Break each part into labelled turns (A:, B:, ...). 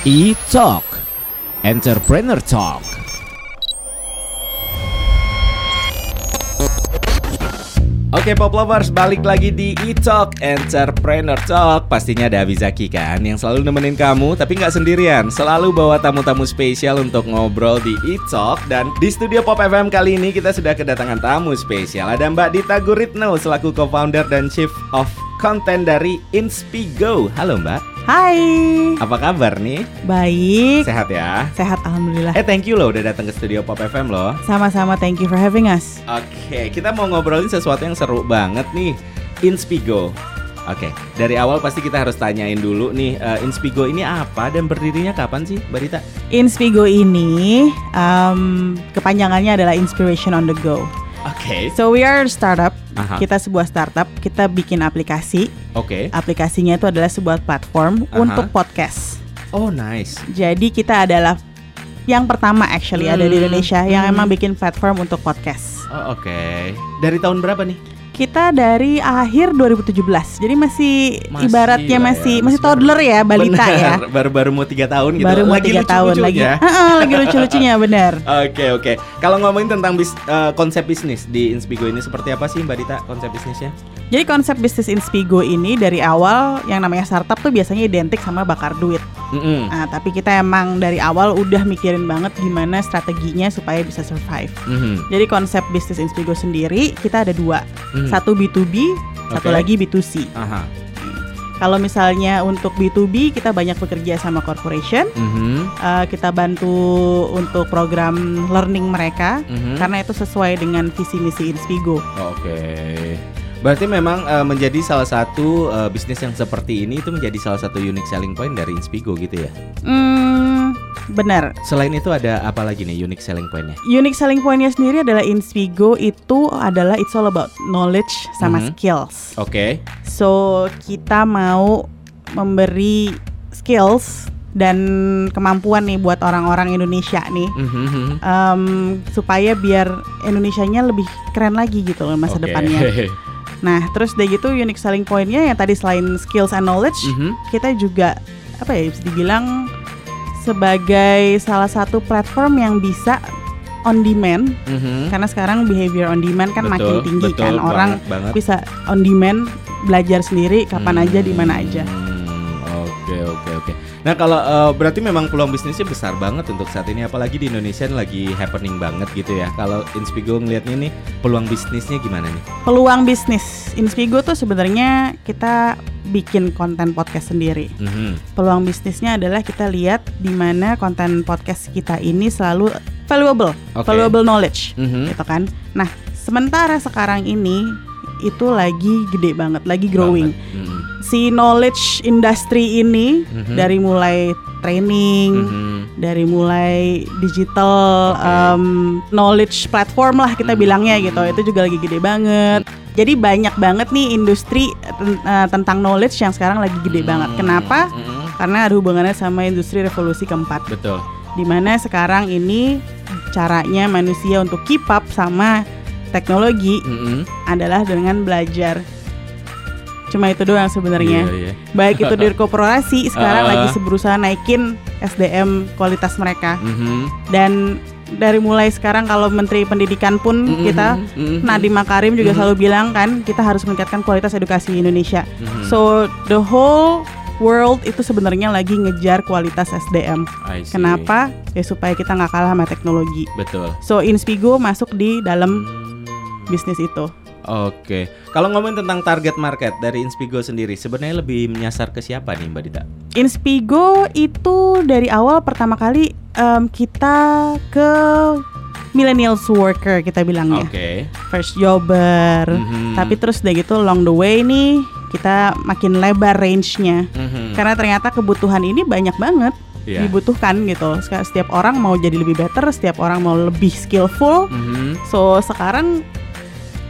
A: E-Talk. Entrepreneur Talk. Oke Pop Lovers, balik lagi di E-Talk Entrepreneur Talk. Pastinya ada Abizaki kan Yang selalu nemenin kamu Tapi nggak sendirian. Selalu bawa tamu-tamu spesial untuk ngobrol di E-Talk. Dan di studio Pop FM kali ini Kita sudah kedatangan tamu spesial. Ada Mbak Dita Guritno Selaku co-founder dan chief of content dari Inspigo. Halo Mbak
B: Hai,
A: Apa kabar nih?
B: baik,
A: Sehat ya?
B: sehat alhamdulillah.
A: Eh thank you loh udah datang ke studio Pop FM loh
B: Sama-sama, thank you for having us.
A: Oke, kita mau ngobrolin sesuatu yang seru banget nih, Inspigo. Oke, dari awal pasti kita harus tanyain dulu nih, eh, Inspigo ini apa dan berdirinya kapan sih, Mbak Rita?
B: Inspigo ini um, kepanjangannya adalah Inspiration on the Go.
A: Oke,
B: So we are a startup.
A: Aha.
B: Kita sebuah startup. Kita bikin aplikasi.
A: oke.
B: Aplikasinya itu adalah sebuah platform
A: Aha.
B: untuk podcast.
A: Oh nice.
B: Jadi kita adalah yang pertama actually ada di
A: Hmm.
B: Indonesia yang
A: Hmm.
B: emang bikin platform untuk podcast.
A: Oh oke. Dari tahun berapa nih?
B: Kita dari akhir 2017. Jadi masih,
A: Masih
B: ibaratnya
A: lah ya,
B: masih
A: masih
B: masih toddler ya, balita ya.
A: Benar, Baru-baru mau tiga tahun gitu.
B: Baru mau
A: Lagi
B: tiga tahun lagi. Heeh, lagi lucu-lucunya benar.
A: Oke oke. Kalau ngomongin tentang bis, eh, konsep bisnis di Inspigo ini seperti apa sih Mbak Dita konsep bisnisnya?
B: Jadi konsep bisnis Inspigo ini dari awal yang namanya startup tuh biasanya identik sama bakar duit.
A: Mm-mm.
B: Nah, tapi kita emang dari awal udah mikirin banget gimana strateginya supaya bisa survive.
A: Mhm.
B: Jadi konsep bisnis Inspigo sendiri kita ada dua,
A: Mhm.
B: satu B2B, satu
A: Oke.
B: lagi B2C.
A: Aha.
B: Kalau misalnya untuk B2B kita banyak bekerja sama corporation,
A: Mhm.
B: eh, kita bantu untuk program learning mereka
A: Mhm.
B: karena itu sesuai dengan visi misi Inspigo.
A: Oke. Berarti memang eh, menjadi salah satu eh, bisnis yang seperti ini itu menjadi salah satu unique selling point dari Inspigo gitu ya.
B: Hmm, benar.
A: Selain itu ada apa lagi nih unique selling pointnya?
B: Unique selling pointnya sendiri adalah Inspigo itu adalah it's all about knowledge sama
A: Mhm.
B: skills.
A: Oke.
B: So kita mau memberi skills dan kemampuan nih buat orang-orang Indonesia nih
A: Mhm.
B: em, supaya biar Indonesianya lebih keren lagi gitu loh masa
A: Oke.
B: depannya. Nah terus udah gitu unique selling pointnya yang tadi selain skills and knowledge
A: Mhm.
B: kita juga apa ya bisa dibilang sebagai salah satu platform yang bisa on demand
A: Mhm.
B: karena sekarang behavior on demand kan makin
A: Betul,
B: tinggi
A: betul
B: kan orang
A: banget, banget.
B: bisa on demand belajar sendiri kapan aja di mana aja.
A: Hmm, Oke oke oke. Nah kalau eh, berarti memang peluang bisnisnya besar banget untuk saat ini, apalagi di Indonesia lagi happening banget gitu ya. Kalau Inspigo ngelihatnya nih peluang bisnisnya gimana nih?
B: Peluang bisnis Inspigo tuh sebenarnya kita bikin konten podcast sendiri.
A: Mhm.
B: Peluang bisnisnya adalah kita lihat di mana konten podcast kita ini selalu valuable,
A: Oke.
B: valuable knowledge,
A: Mhm.
B: gitu kan. Nah, sementara sekarang ini itu lagi gede banget, lagi growing.
A: Banget. Mhm.
B: Si knowledge industry ini
A: Mhm.
B: dari mulai training,
A: Mhm.
B: dari mulai digital
A: Oke.
B: um, knowledge platform lah kita
A: Hmm.
B: bilangnya gitu itu juga lagi gede banget jadi banyak banget nih industri eh, tentang knowledge yang sekarang lagi gede banget
A: Hmm.
B: kenapa
A: Mhm.
B: karena ada hubungannya sama industri revolusi keempat
A: Betul.
B: di mana sekarang ini caranya manusia untuk keep up sama teknologi
A: Mhm.
B: adalah dengan belajar cuma itu doang sebenarnya
A: Iya, iya.
B: baik itu di korporasi sekarang
A: Ah.
B: lagi berusaha naikin SDM kualitas mereka
A: Mhm.
B: dan dari mulai sekarang kalau Menteri Pendidikan pun
A: Mhm.
B: kita
A: Mhm.
B: Nadiem Makarim juga
A: Mhm.
B: selalu bilang kan kita harus meningkatkan kualitas edukasi Indonesia.
A: Mhm.
B: So the whole world itu sebenarnya lagi ngejar kualitas SDM. Kenapa? Ya supaya kita nggak kalah sama teknologi.
A: Betul.
B: So Inspigo masuk di dalam
A: Hmm.
B: bisnis itu.
A: Oke, kalau ngomongin tentang target market dari Inspigo sendiri, sebenarnya lebih menyasar ke siapa nih Mbak Dita?
B: Inspigo itu dari awal pertama kali em, kita ke millennials worker kita bilangnya.
A: Oke.
B: First jobber.
A: Mhm.
B: Tapi terus udah gitu along the way nih kita makin lebar range-nya.
A: Mhm.
B: Karena ternyata kebutuhan ini banyak banget
A: Iya.
B: dibutuhkan gitu. Setiap orang mau jadi lebih better, setiap orang mau lebih skillful.
A: Mhm.
B: So sekarang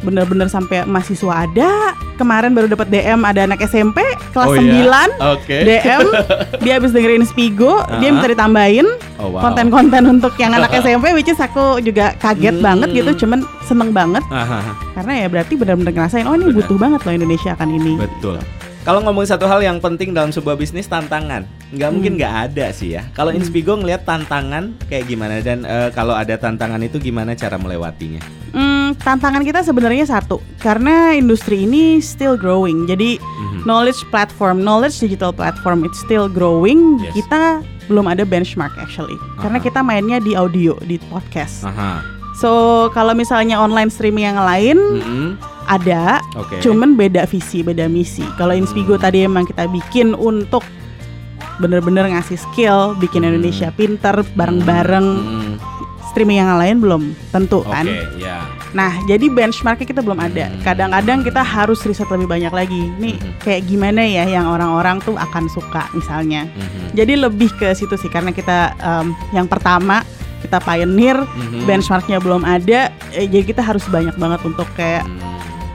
B: bener-bener sampai mahasiswa ada. Kemarin baru dapat DM ada anak SMP kelas
A: Oh, iya?
B: 9
A: Oke.
B: DM dia habis dengerin Spigo, dia
A: Ah.
B: minta ditambahin
A: Oh wow.
B: konten-konten untuk yang anak SMP which is aku juga kaget
A: Hmm.
B: banget gitu, cuman seneng banget
A: Aha,
B: karena ya berarti benar-benar ngerasain oh ini
A: Benar.
B: butuh banget loh Indonesia akan ini.
A: betul. Kalau ngomongin satu hal yang penting dalam sebuah bisnis tantangan, nggak mungkin
B: Hmm.
A: nggak ada sih ya. Kalau Inspigo ngelihat tantangan kayak gimana dan eh, kalau ada tantangan itu gimana cara melewatinya?
B: Hmm, tantangan kita sebenarnya satu, karena industri ini still growing. Jadi
A: Mhm.
B: knowledge platform, knowledge digital platform it's still growing.
A: Yes.
B: Kita belum ada benchmark actually, karena
A: Aha.
B: kita mainnya di audio, di podcast.
A: Aha.
B: So kalau misalnya online streaming yang lain
A: Mhm.
B: ada,
A: Oke.
B: cuman beda visi, beda misi. Kalau Inspigo
A: Hmm.
B: tadi emang kita bikin untuk bener-bener ngasih skill, bikin
A: Hmm.
B: Indonesia pinter bareng-bareng.
A: Mhm.
B: Streaming yang lain belum tentu
A: Oke,
B: kan.
A: ya.
B: Nah, jadi benchmarknya kita belum ada.
A: Hmm.
B: Kadang-kadang kita harus riset lebih banyak lagi. Nih,
A: Mhm.
B: kayak gimana ya yang orang-orang tuh akan suka misalnya.
A: Mhm.
B: Jadi lebih ke situ sih karena kita em, yang pertama kita pioneer,
A: Mhm.
B: benchmarknya belum ada. eh, jadi kita harus banyak banget untuk kayak
A: Hmm.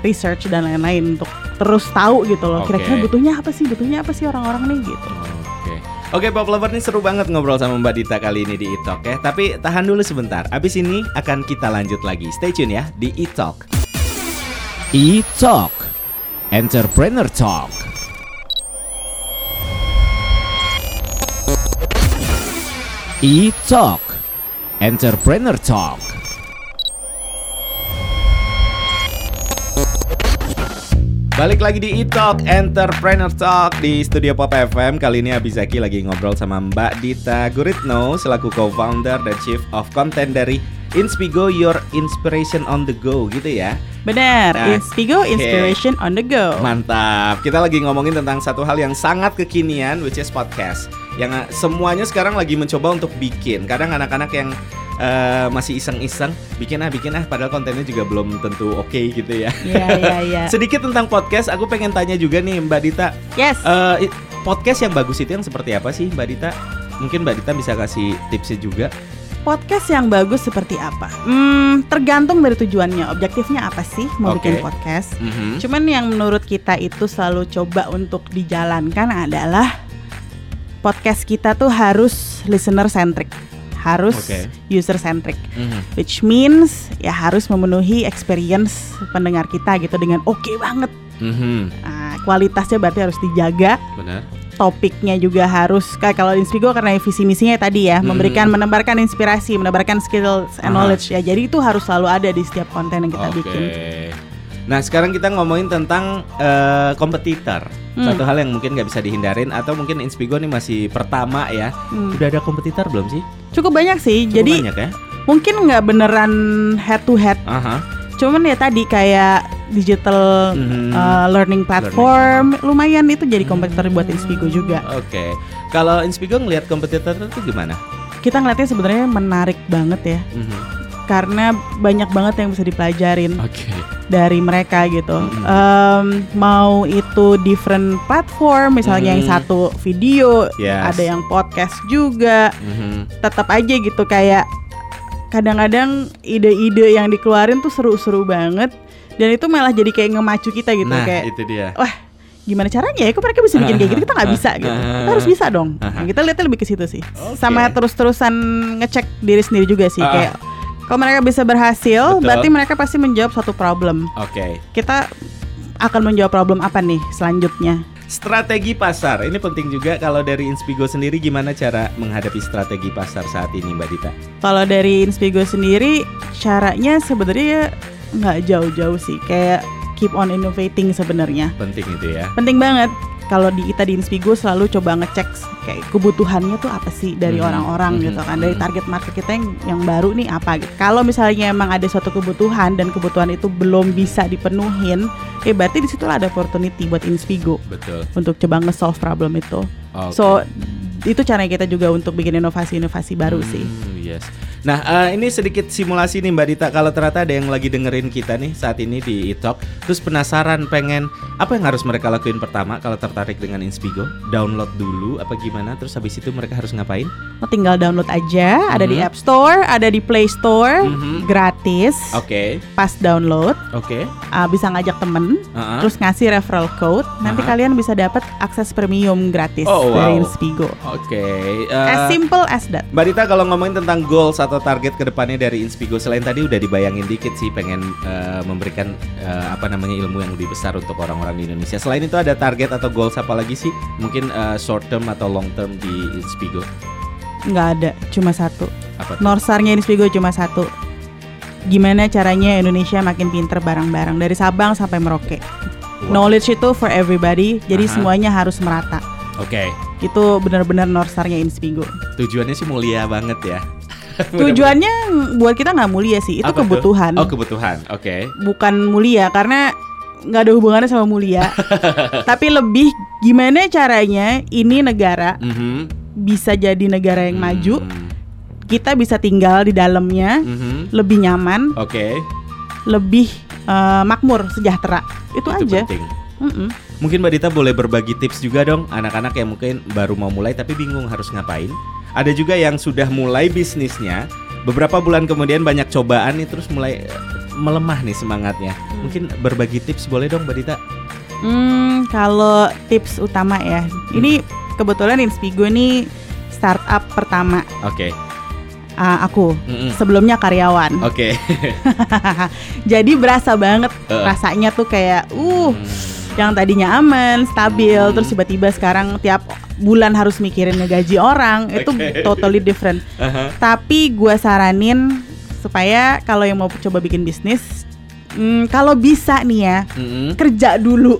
B: research dan lain-lain untuk terus tahu gitu loh.
A: Oke.
B: Kira-kira butuhnya apa sih? Butuhnya apa sih orang-orang nih gitu.
A: Oke. Pop Lover nih seru banget ngobrol sama Mbak Dita kali ini di Italk ya. Tapi tahan dulu sebentar. Abis ini akan kita lanjut lagi. Stay tune ya di Italk. Italk. Entrepreneur Talk. Italk. Entrepreneur Talk. Balik lagi di E-Talk Entrepreneur Talk di Studio Pop FM Kali ini Abizaki lagi ngobrol sama Mbak Dita Guritno Selaku co-founder dan chief of content dari Inspigo Your Inspiration on the Go gitu ya.
B: Benar,
A: Nah,
B: Inspigo
A: oke.
B: Inspiration on the Go.
A: Mantap. Kita lagi ngomongin tentang satu hal yang sangat kekinian Which is podcast. Yang uh, semuanya sekarang lagi mencoba untuk bikin. Kadang anak-anak yang uh, masih iseng-iseng Bikin ah bikin ah Padahal kontennya juga belum tentu oke gitu ya
B: Iya, iya, iya.
A: Sedikit tentang podcast, aku pengen tanya juga nih Mbak Dita
B: Yes.
A: Eh, i- podcast yang bagus itu yang seperti apa sih Mbak Dita? Mungkin Mbak Dita bisa kasih tipsnya juga.
B: Podcast yang bagus seperti apa? Hmm, tergantung dari tujuannya. Objektifnya apa sih mau
A: Oke.
B: bikin podcast?
A: Mhm.
B: Cuman yang menurut kita itu selalu coba untuk dijalankan adalah podcast kita tuh harus listener centric, harus
A: Oke.
B: user centric,
A: Mhm.
B: which means ya harus memenuhi experience pendengar kita gitu dengan oke banget.
A: Mhm.
B: Nah, kualitasnya berarti harus dijaga.
A: Benar.
B: Topiknya juga harus kayak kalau Inspigo karena visi misinya tadi ya
A: Hmm.
B: memberikan menebarkan inspirasi, menebarkan skills and
A: Aha.
B: knowledge ya. Jadi itu harus selalu ada di setiap konten yang kita
A: Oke.
B: bikin.
A: Nah sekarang kita ngomongin tentang eh, kompetitor.
B: Hmm.
A: Satu hal yang mungkin nggak bisa dihindarin atau mungkin Inspigo nih masih pertama ya.
B: Hmm.
A: Udah ada kompetitor belum sih?
B: Cukup banyak sih.
A: Cukup
B: Jadi
A: banyak ya.
B: mungkin nggak beneran head to head
A: Aha.
B: cuman ya tadi kayak digital
A: Mhm.
B: uh, learning platform lumayan itu jadi kompetitor buat Inspigo juga
A: Oke. Kalau Inspigo ngelihat kompetitor itu gimana?
B: kita ngeliatnya sebenarnya menarik banget ya
A: Mhm.
B: Karena banyak banget yang bisa dipelajarin
A: Oke.
B: dari mereka gitu
A: Mhm.
B: Em, mau itu different platform misalnya yang
A: Mhm.
B: satu video
A: Yes.
B: ada yang podcast juga
A: Mhm.
B: tetap aja gitu kayak kadang-kadang ide-ide yang dikeluarin tuh seru-seru banget dan itu malah jadi kayak ngemacu kita gitu
A: Nah
B: kayak
A: itu dia.
B: gimana caranya ya kok mereka bisa bikin kayak gitu kita nggak bisa gitu kita harus bisa dong Nah, kita lihatnya lebih ke situ sih
A: Oke.
B: sama terus-terusan ngecek diri sendiri juga sih
A: Ah.
B: kayak kalau mereka bisa berhasil
A: Betul.
B: berarti mereka pasti menjawab satu problem
A: Oke.
B: kita akan menjawab problem apa nih selanjutnya
A: Strategi pasar ini penting juga kalau dari Inspigo sendiri gimana cara menghadapi strategi pasar saat ini Mbak Dita?
B: kalau dari Inspigo sendiri caranya sebenarnya nggak jauh-jauh sih kayak keep on innovating sebenarnya
A: Penting itu ya.
B: penting banget kalau di kita di Inspigo selalu coba ngecek kayak kebutuhannya tuh apa sih dari
A: Mhm,
B: orang-orang
A: mhm,
B: gitu kan dari
A: mhm.
B: target market kita yang yang baru nih apa gitu kalau misalnya emang ada suatu kebutuhan dan kebutuhan itu belum bisa dipenuhin ya berarti di situ ada opportunity buat Inspigo
A: Betul.
B: untuk coba nge-solve problem itu
A: Oke.
B: so itu cara kita juga untuk bikin inovasi-inovasi baru sih
A: Hmm, Yes. Nah, eh, ini sedikit simulasi nih Mbak Dita. Kalau ternyata ada yang lagi dengerin kita nih saat ini di Italk, terus penasaran pengen apa yang harus mereka lakuin pertama kalau tertarik dengan Inspigo? Download dulu apa gimana? Terus habis itu mereka harus ngapain?
B: Lo tinggal download aja, ada di
A: Mhm.
B: App Store, ada di Play Store,
A: Mhm.
B: gratis.
A: Oke.
B: Pas download,
A: Oke.
B: uh, bisa ngajak temen,
A: Uh-uh.
B: terus ngasih referral code. Nanti
A: Aha.
B: kalian bisa dapat akses premium gratis
A: Oh,
B: dari
A: wow.
B: Inspigo.
A: Oke. eh,
B: as simple as that.
A: Mbak Dita kalau ngomongin tentang goals atau target ke depannya dari Inspigo selain tadi udah dibayangin dikit sih pengen uh, memberikan uh, apa namanya ilmu yang lebih besar untuk orang-orang di Indonesia. Selain itu ada target atau goals apa lagi sih? Mungkin uh, short term atau long term di Inspigo?
B: Nggak ada, cuma satu.
A: Apa tuh?
B: Norsarnya Inspigo cuma satu. Gimana caranya Indonesia makin pinter bareng-bareng dari Sabang sampai Merauke.
A: Wow.
B: Knowledge itu for everybody, jadi
A: Aha.
B: semuanya harus merata.
A: Oke,
B: Itu benar-benar Norsarnya Inspigo.
A: tujuannya sih mulia banget ya.
B: Tujuannya buat kita nggak mulia sih, itu
A: Apa tuh?
B: kebutuhan.
A: Oh kebutuhan, oke.
B: Bukan mulia karena nggak ada hubungannya sama mulia. Tapi lebih gimana caranya ini negara
A: Mhm.
B: bisa jadi negara yang maju,
A: Hmm.
B: kita bisa tinggal di dalamnya
A: Mhm.
B: lebih nyaman,
A: Oke,
B: lebih eh, makmur, sejahtera. Itu,
A: itu
B: aja.
A: penting.
B: Mm-mm.
A: Mungkin Mbak Dita boleh berbagi tips juga dong anak-anak yang mungkin baru mau mulai tapi bingung harus ngapain. Ada juga yang sudah mulai bisnisnya, beberapa bulan kemudian banyak cobaan nih terus mulai eh, melemah nih semangatnya. Mungkin berbagi tips boleh dong Mbak Dita?
B: Hmm, kalau tips utama ya, ini kebetulan Inspigo ini startup pertama
A: Oke.
B: uh, aku.
A: Mm-mm.
B: Sebelumnya karyawan.
A: Oke.
B: Jadi berasa banget
A: Eh.
B: rasanya tuh kayak uh
A: Hmm.
B: Yang tadinya aman, stabil,
A: Hmm.
B: terus tiba-tiba sekarang tiap bulan harus mikirin ngegaji orang, itu
A: Oke.
B: totally different.
A: Aha.
B: Tapi gua saranin supaya kalau yang mau coba bikin bisnis, hmm, kalau bisa nih ya
A: Mm-mm.
B: kerja dulu,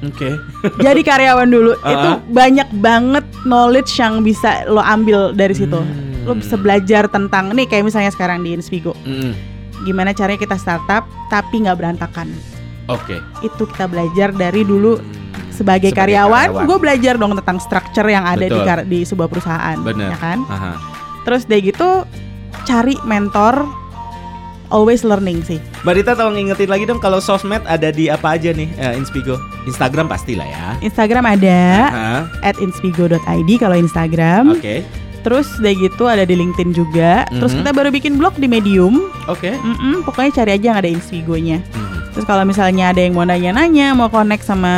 A: Oke.
B: jadi karyawan dulu.
A: Ah.
B: Itu banyak banget knowledge yang bisa lo ambil dari situ.
A: Hmm.
B: Lo bisa belajar tentang nih kayak misalnya sekarang di Inspigo,
A: Mm-mm.
B: gimana caranya kita startup tapi nggak berantakan.
A: Oke.
B: Itu kita belajar dari dulu sebagai,
A: Sebagai
B: karyawan,
A: karyawan.
B: gue belajar dong tentang structure yang ada di kar- di sebuah perusahaan,
A: Bener.
B: ya kan?
A: Aha.
B: Terus dari gitu cari mentor, always learning sih.
A: Mbak Dita tolong ingetin lagi dong kalau sosmed ada di apa aja nih eh, Inspigo? Instagram pastilah ya.
B: Instagram ada
A: Aha.
B: at inspigo.id kalau Instagram.
A: Oke.
B: Terus dari gitu ada di LinkedIn juga. Terus
A: Mhm.
B: kita baru bikin blog di Medium.
A: Oke.
B: Mm-mm, pokoknya cari aja yang ada Inspigo-nya.
A: Hmm.
B: Terus kalau misalnya ada yang mau nanya-nanya, mau connect sama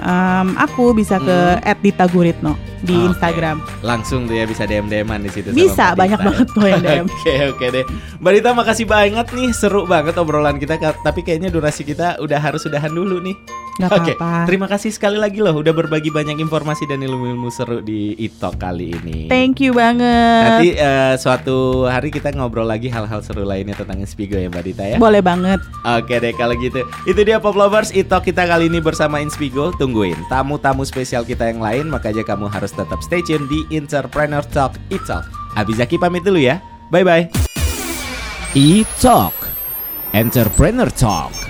B: em, aku bisa ke
A: Hmm.
B: @ditaguritno di
A: Oke.
B: Instagram.
A: Langsung tuh ya bisa DM-DM-an di situ sama
B: Bisa,
A: Mbak
B: banyak banget tuh yang DM.
A: Oke oke deh Mbak Dita makasih banget nih Seru banget obrolan kita Tapi kayaknya durasi kita udah harus udahan dulu nih Oke
B: apa-apa.
A: Terima kasih sekali lagi loh Udah berbagi banyak informasi dan ilmu-ilmu seru di Itok kali ini.
B: Thank you banget.
A: Nanti eh, suatu hari kita ngobrol lagi hal-hal seru lainnya tentang Inspigo ya Mbak Dita ya.
B: Boleh banget.
A: Oke deh kalau gitu. Itu dia Pop Lovers Itok kita kali ini bersama Inspigo. Tungguin tamu-tamu spesial kita yang lain Makanya kamu harus tetap stay tune di Entrepreneur Talk Itok. Abizaki pamit dulu ya. Bye-bye. E-Talk Entrepreneur Talk